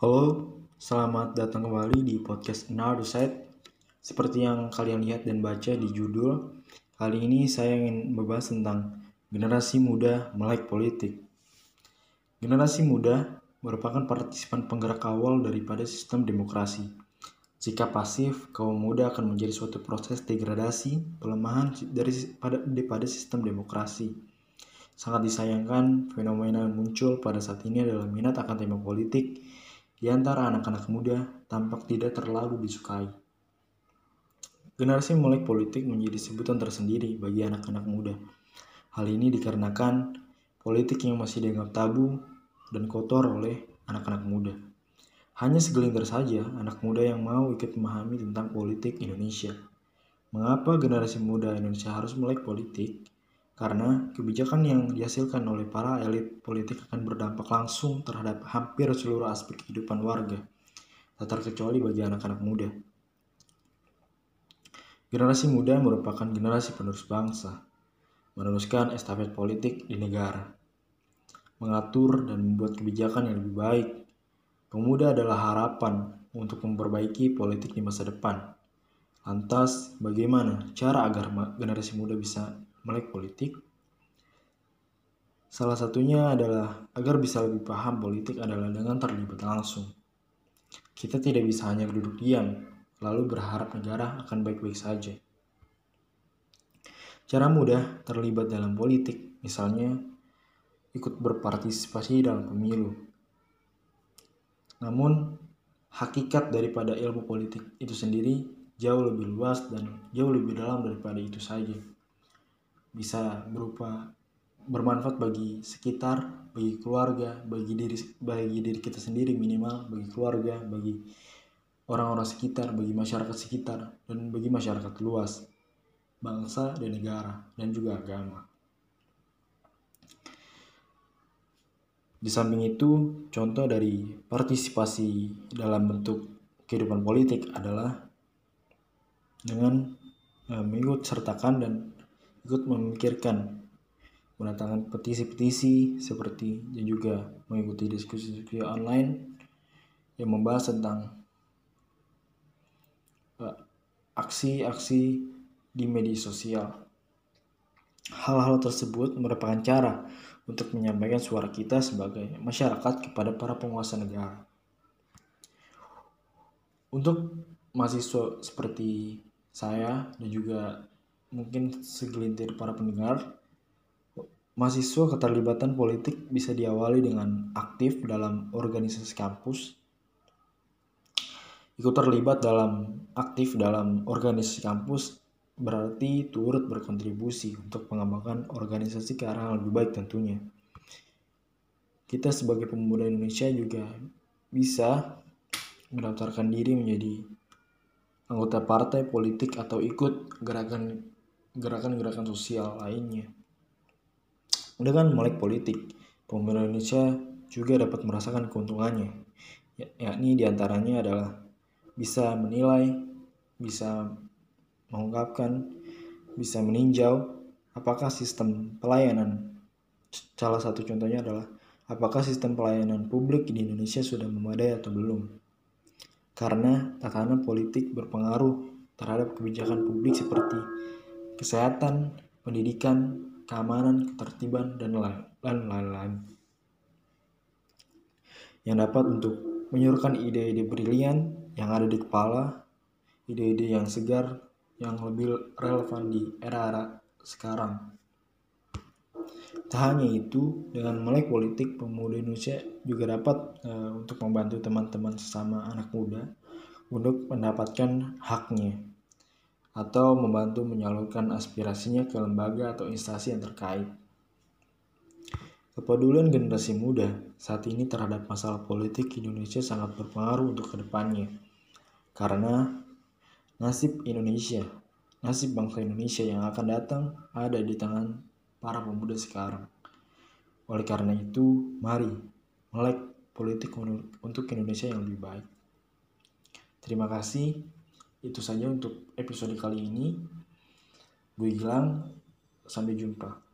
Halo, selamat datang kembali di podcast Another Side. Seperti yang kalian lihat dan baca di judul, kali ini saya ingin membahas tentang generasi muda melek politik. Generasi muda merupakan partisipan penggerak awal daripada sistem demokrasi. Jika pasif, kaum muda akan menjadi suatu proses degradasi, pelemahan dari pada, daripada sistem demokrasi. Sangat disayangkan, fenomena yang muncul pada saat ini adalah minat akan tema politik di antara anak-anak muda tampak tidak terlalu disukai. Generasi melek politik menjadi sebutan tersendiri bagi anak-anak muda. Hal ini dikarenakan politik yang masih dianggap tabu dan kotor oleh anak-anak muda. Hanya segelintir saja anak muda yang mau ikut memahami tentang politik Indonesia. Mengapa generasi muda Indonesia harus melek politik? Karena kebijakan yang dihasilkan oleh para elit politik akan berdampak langsung terhadap hampir seluruh aspek kehidupan warga, tak terkecuali bagi anak-anak muda. Generasi muda merupakan generasi penerus bangsa, meneruskan estafet politik di negara, mengatur dan membuat kebijakan yang lebih baik. Pemuda adalah harapan untuk memperbaiki politik di masa depan. Lantas, bagaimana cara agar generasi muda bisa melek politik. Salah satunya adalah agar bisa lebih paham politik adalah dengan terlibat langsung. Kita tidak bisa hanya duduk diam, lalu berharap negara akan baik-baik saja. Cara mudah terlibat dalam politik, misalnya ikut berpartisipasi dalam pemilu. Namun, hakikat daripada ilmu politik itu sendiri jauh lebih luas dan jauh lebih dalam daripada itu saja bisa berupa bermanfaat bagi sekitar, bagi keluarga, bagi diri bagi diri kita sendiri minimal, bagi keluarga, bagi orang-orang sekitar, bagi masyarakat sekitar dan bagi masyarakat luas, bangsa dan negara dan juga agama. Di samping itu, contoh dari partisipasi dalam bentuk kehidupan politik adalah dengan eh, mengikut sertakan dan ikut memikirkan mendatangkan petisi-petisi seperti dan juga mengikuti diskusi-diskusi online yang membahas tentang eh, aksi-aksi di media sosial. Hal-hal tersebut merupakan cara untuk menyampaikan suara kita sebagai masyarakat kepada para penguasa negara. Untuk mahasiswa seperti saya dan juga mungkin segelintir para pendengar, mahasiswa keterlibatan politik bisa diawali dengan aktif dalam organisasi kampus, ikut terlibat dalam aktif dalam organisasi kampus berarti turut berkontribusi untuk mengembangkan organisasi ke arah yang lebih baik tentunya. Kita sebagai pemuda Indonesia juga bisa mendaftarkan diri menjadi anggota partai politik atau ikut gerakan gerakan-gerakan sosial lainnya. Dengan melek politik, pemuda Indonesia juga dapat merasakan keuntungannya, ya, yakni di antaranya adalah bisa menilai, bisa mengungkapkan, bisa meninjau apakah sistem pelayanan, salah satu contohnya adalah apakah sistem pelayanan publik di Indonesia sudah memadai atau belum. Karena tatanan politik berpengaruh terhadap kebijakan publik seperti kesehatan, pendidikan, keamanan, ketertiban, dan lain-lain. Yang dapat untuk menyuruhkan ide-ide brilian yang ada di kepala, ide-ide yang segar, yang lebih relevan di era-era sekarang. Tak hanya itu, dengan melek politik, pemuda Indonesia juga dapat uh, untuk membantu teman-teman sesama anak muda untuk mendapatkan haknya atau membantu menyalurkan aspirasinya ke lembaga atau instansi yang terkait. Kepedulian generasi muda saat ini terhadap masalah politik Indonesia sangat berpengaruh untuk ke depannya. Karena nasib Indonesia, nasib bangsa Indonesia yang akan datang ada di tangan para pemuda sekarang. Oleh karena itu, mari melek politik untuk Indonesia yang lebih baik. Terima kasih. Itu saja untuk episode kali ini. Gue Gilang, sampai jumpa.